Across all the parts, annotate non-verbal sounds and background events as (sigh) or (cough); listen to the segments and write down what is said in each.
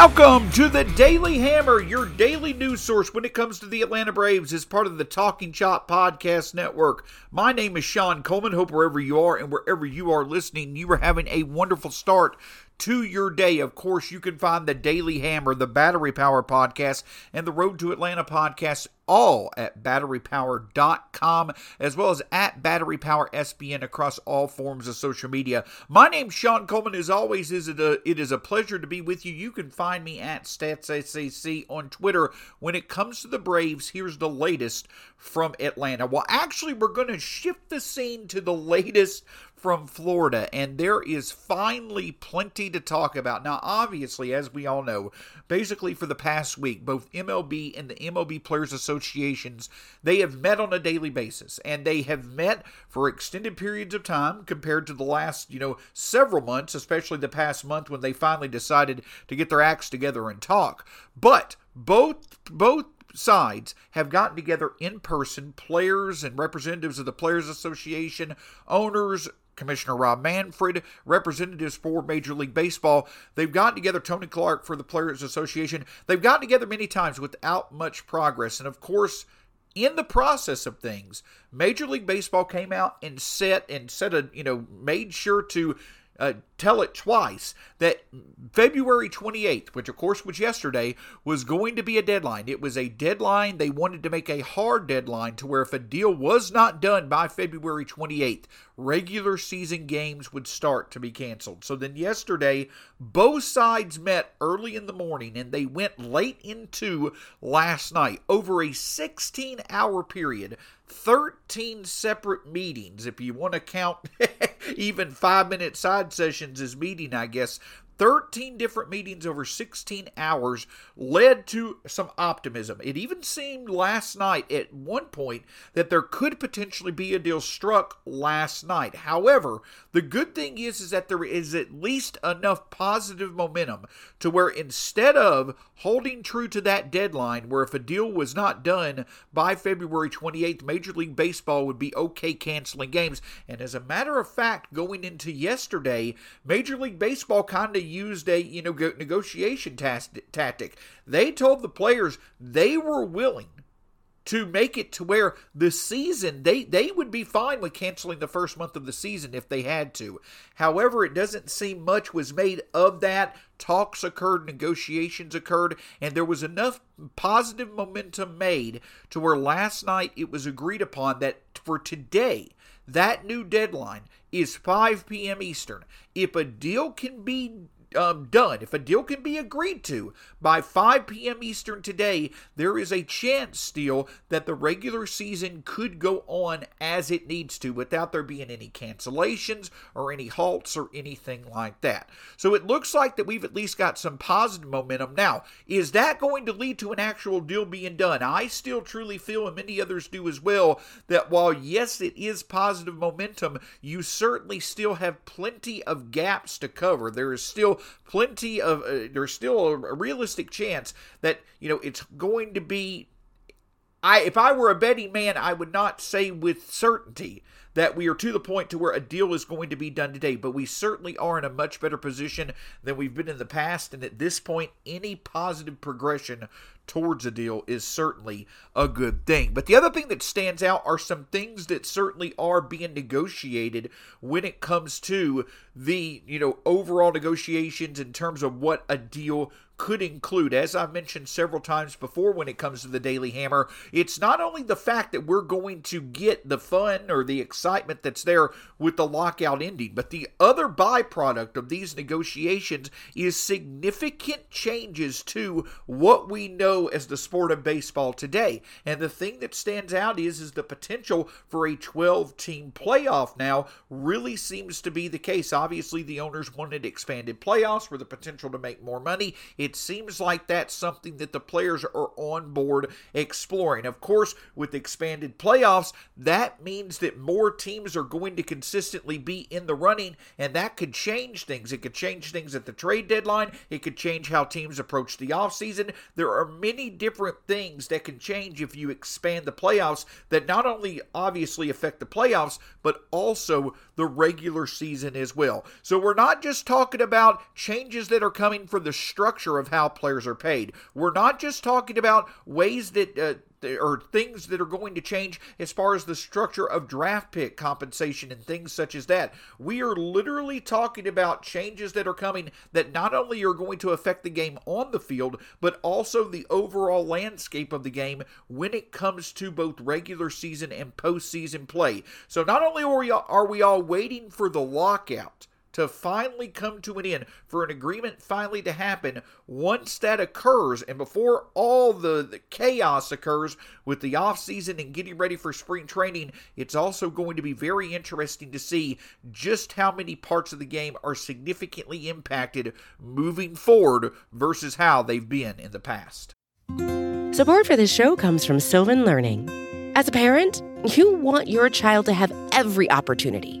Welcome to the Daily Hammer, your daily news source when it comes to the Atlanta Braves as part of the Talking Chop Podcast Network. My name is Shawn Coleman. Hope wherever you are and wherever you are listening, you are having a wonderful start to your day. Of course, you can find the Daily Hammer, the Battery Power Podcast, and the Road to Atlanta podcast all at batterypower.com as well as at Battery Power SBN across all forms of social media. My name's Shawn Coleman. As always, is it, a, it is a pleasure to be with you. You can find me at StatsSAC on Twitter. When it comes to the Braves, here's the latest from Atlanta. Well, actually, we're going to shift the scene to the latest from Florida, and there is finally plenty to talk about. Now, obviously, as we all know, basically for the past week, both MLB and the MLB Players Associations, they have met on a daily basis, and they have met for extended periods of time compared to the last, you know, several months, especially the past month when they finally decided to get their acts together and talk. But both both sides have gotten together in person, players and representatives of the Players Association, owners, Commissioner Rob Manfred, representatives for Major League Baseball. They've gotten together, Tony Clark for the Players Association. They've gotten together many times without much progress. And of course, in the process of things, Major League Baseball came out and set and set a you know made sure to uh, tell it twice that February 28th, which of course was yesterday, was going to be a deadline. It was a deadline. They wanted to make a hard deadline to where if a deal was not done by February 28th, regular season games would start to be canceled. So then yesterday, both sides met early in the morning and they went late into last night over a 16 hour period. 13 separate meetings, if you want to count (laughs) even five minute side sessions is meeting, I guess. 13 different meetings over 16 hours led to some optimism. It even seemed last night at one point that there could potentially be a deal struck last night. However, the good thing is is that there is at least enough positive momentum to where instead of holding true to that deadline where if a deal was not done by February 28th, Major League Baseball would be okay canceling games. And as a matter of fact, going into yesterday, Major League Baseball kind of used a you know negotiation tactic. They told the players they were willing to make it to where the season they they would be fine with canceling the first month of the season if they had to. However, it doesn't seem much was made of that. Talks occurred, negotiations occurred, and there was enough positive momentum made to where last night it was agreed upon that for today that new deadline is 5 p.m. Eastern. If a deal can be um, done, if a deal can be agreed to by 5 p.m. Eastern today, there is a chance still that the regular season could go on as it needs to without there being any cancellations or any halts or anything like that. So it looks like that we've at least got some positive momentum. Now, is that going to lead to an actual deal being done? I still truly feel, and many others do as well, that while yes, it is positive momentum, you certainly still have plenty of gaps to cover. There is still plenty of uh, there's still a, realistic chance that you know it's going to be I if I were a betting man, I would not say with certainty that we are to the point to where a deal is going to be done today, but we certainly are in a much better position than we've been in the past and at this point any positive progression towards a deal is certainly a good thing. But the other thing that stands out are some things that certainly are being negotiated when it comes to the, you know, overall negotiations in terms of what a deal could include, as I've mentioned several times before when it comes to the Daily Hammer, it's not only the fact that we're going to get the fun or the excitement that's there with the lockout ending, but the other byproduct of these negotiations is significant changes to what we know as the sport of baseball today. And the thing that stands out is, is the potential for a 12 team playoff now really seems to be the case. Obviously, the owners wanted expanded playoffs for the potential to make more money. It it seems like that's something that the players are on board exploring. Of course, with expanded playoffs, that means that more teams are going to consistently be in the running, and that could change things. It could change things at the trade deadline, it could change how teams approach the offseason. There are many different things that can change if you expand the playoffs that not only obviously affect the playoffs, but also the regular season as well. So we're not just talking about changes that are coming for the structure of how players are paid. We're not just talking about ways that uh, or things that are going to change as far as the structure of draft pick compensation and things such as that. We are literally talking about changes that are coming that not only are going to affect the game on the field, but also the overall landscape of the game when it comes to both regular season and postseason play. So not only are we, all waiting for the lockout, to finally come to an end, for an agreement finally to happen. Once that occurs, and before all the, the chaos occurs with the offseason and getting ready for spring training, it's also going to be very interesting to see just how many parts of the game are significantly impacted moving forward versus how they've been in the past. Support for this show comes from Sylvan Learning. As a parent, you want your child to have every opportunity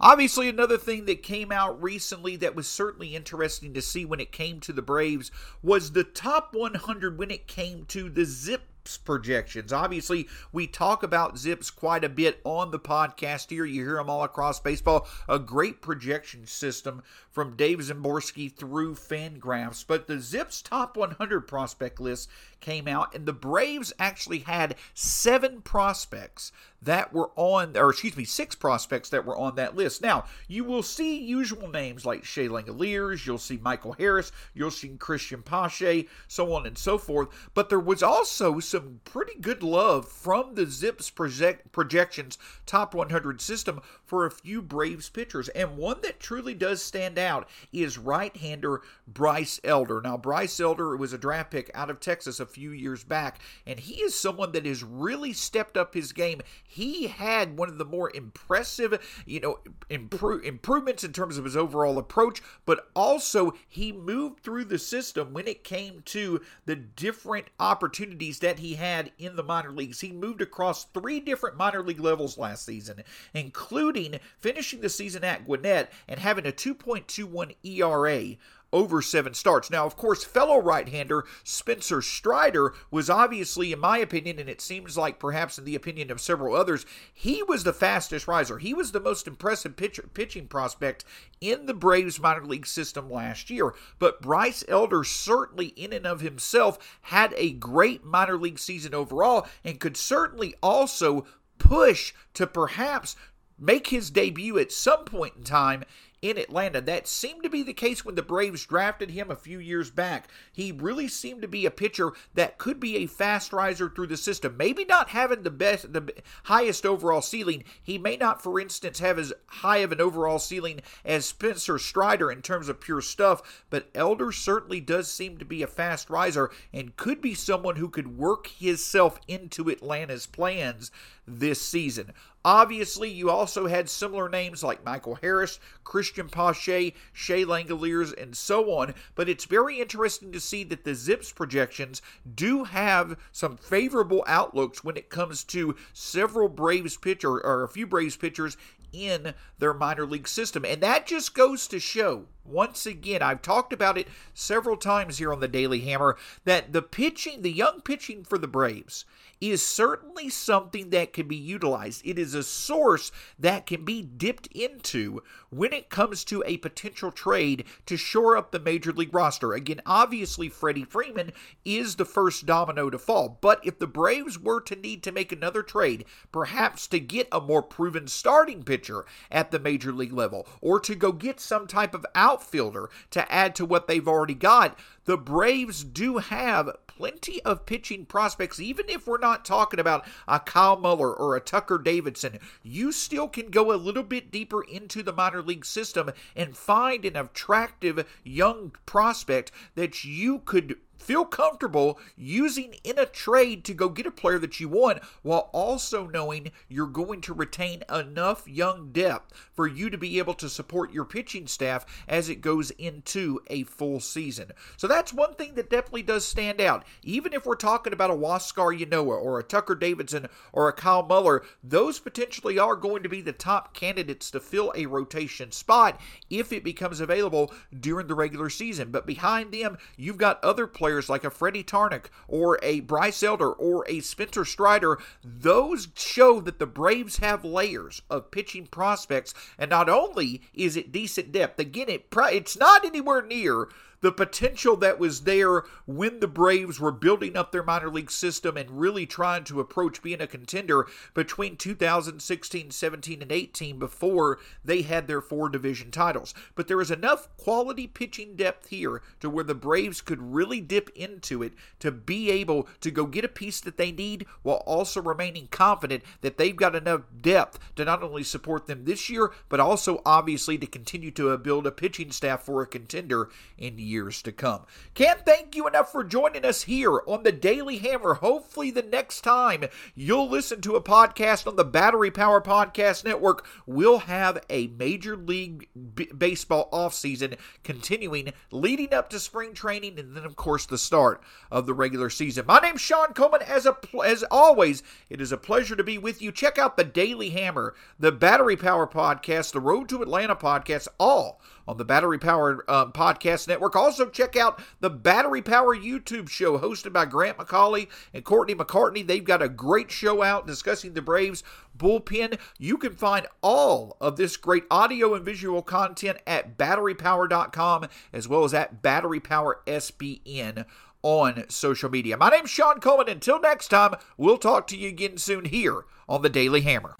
Obviously, another thing that came out recently that was certainly interesting to see when it came to the Braves was the top 100 when it came to the ZiPS projections. Obviously, we talk about ZiPS quite a bit on the podcast here. You hear them all across baseball. A great projection system from Dave Szymborski through Fangraphs. But the ZiPS top 100 prospect list came out, and the Braves actually had seven prospects that were on, or excuse me, six prospects that were on that list. Now, you will see usual names like Shea Langeliers, you'll see Michael Harris, you'll see Cristian Pache, so on and so forth. But there was also some pretty good love from the ZiPS project, projections top 100 system for a few Braves pitchers. And one that truly does stand out is right hander Bryce Elder. Now, Bryce Elder was a draft pick out of Texas a few years back, and he is someone that has really stepped up his game. He had one of the more impressive, you know, improve, improvements in terms of his overall approach, but also he moved through the system when it came to the different opportunities that he had in the minor leagues. He moved across three different minor league levels last season, including finishing the season at Gwinnett and having a 2.21 ERA over seven starts. Now, of course, fellow right hander Spencer Strider was obviously, in my opinion, and it seems like perhaps in the opinion of several others, he was the fastest riser. He was the most impressive pitching prospect in the Braves minor league system last year. But Bryce Elder certainly, in and of himself, had a great minor league season overall and could certainly also push to perhaps make his debut at some point in time in Atlanta. That seemed to be the case when the Braves drafted him a few years back. He really seemed to be a pitcher that could be a fast riser through the system. Maybe not having the best, the highest overall ceiling. He may not, for instance, have as high of an overall ceiling as Spencer Strider in terms of pure stuff, but Elder certainly does seem to be a fast riser and could be someone who could work himself into Atlanta's plans this season. Obviously, you also had similar names like Michael Harris, Cristian Pache, Shea Langeliers, and so on, but it's very interesting to see that the ZiPS projections do have some favorable outlooks when it comes to several Braves pitcher or a few Braves pitchers in their minor league system. And that just goes to show, once again, I've talked about it several times here on the Daily Hammer, that the pitching, the young pitching for the Braves, is certainly something that can be utilized. It is a source that can be dipped into when it comes to a potential trade to shore up the major league roster. Again, obviously, Freddie Freeman is the first domino to fall, but if the Braves were to need to make another trade, perhaps to get a more proven starting pitcher at the major league level, or to go get some type of outfielder to add to what they've already got, the Braves do have plenty of pitching prospects, even if we're not talking about a Kyle Muller or a Tucker Davidson. You still can go a little bit deeper into the minor league system and find an attractive young prospect that you could feel comfortable using in a trade to go get a player that you want while also knowing you're going to retain enough young depth for you to be able to support your pitching staff as it goes into a full season. So that's one thing that definitely does stand out. Even if we're talking about a Huascar Ynoa or a Tucker Davidson or a Kyle Muller, those potentially are going to be the top candidates to fill a rotation spot if it becomes available during the regular season. But behind them, you've got other players players like a Freddy Tarnok or a Bryce Elder or a Spencer Strider, those show that the Braves have layers of pitching prospects. And not only is it decent depth, again, it it's not anywhere near the potential that was there when the Braves were building up their minor league system and really trying to approach being a contender between 2016, 17, and 18 before they had their four division titles. But there is enough quality pitching depth here to where the Braves could really dip into it to be able to go get a piece that they need while also remaining confident that they've got enough depth to not only support them this year, but also obviously to continue to build a pitching staff for a contender in years to come. Can't thank you enough for joining us here on the Daily Hammer. Hopefully, the next time you'll listen to a podcast on the Battery Power Podcast Network, we'll have a Major League B- Baseball offseason continuing, leading up to spring training, and then, of course, the start of the regular season. My name's Shawn Coleman. As, a, as always, it is a pleasure to be with you. Check out the Daily Hammer, the Battery Power Podcast, the Road to Atlanta podcast, all on the Battery Power uh, Podcast Network. Also, check out the Battery Power YouTube show hosted by Grant McAuley and Courtney McCartney. They've got a great show out discussing the Braves bullpen. You can find all of this great audio and visual content at batterypower.com as well as at Battery Power SBN on social media. My name's Shawn Coleman. Until next time, we'll talk to you again soon here on the Daily Hammer.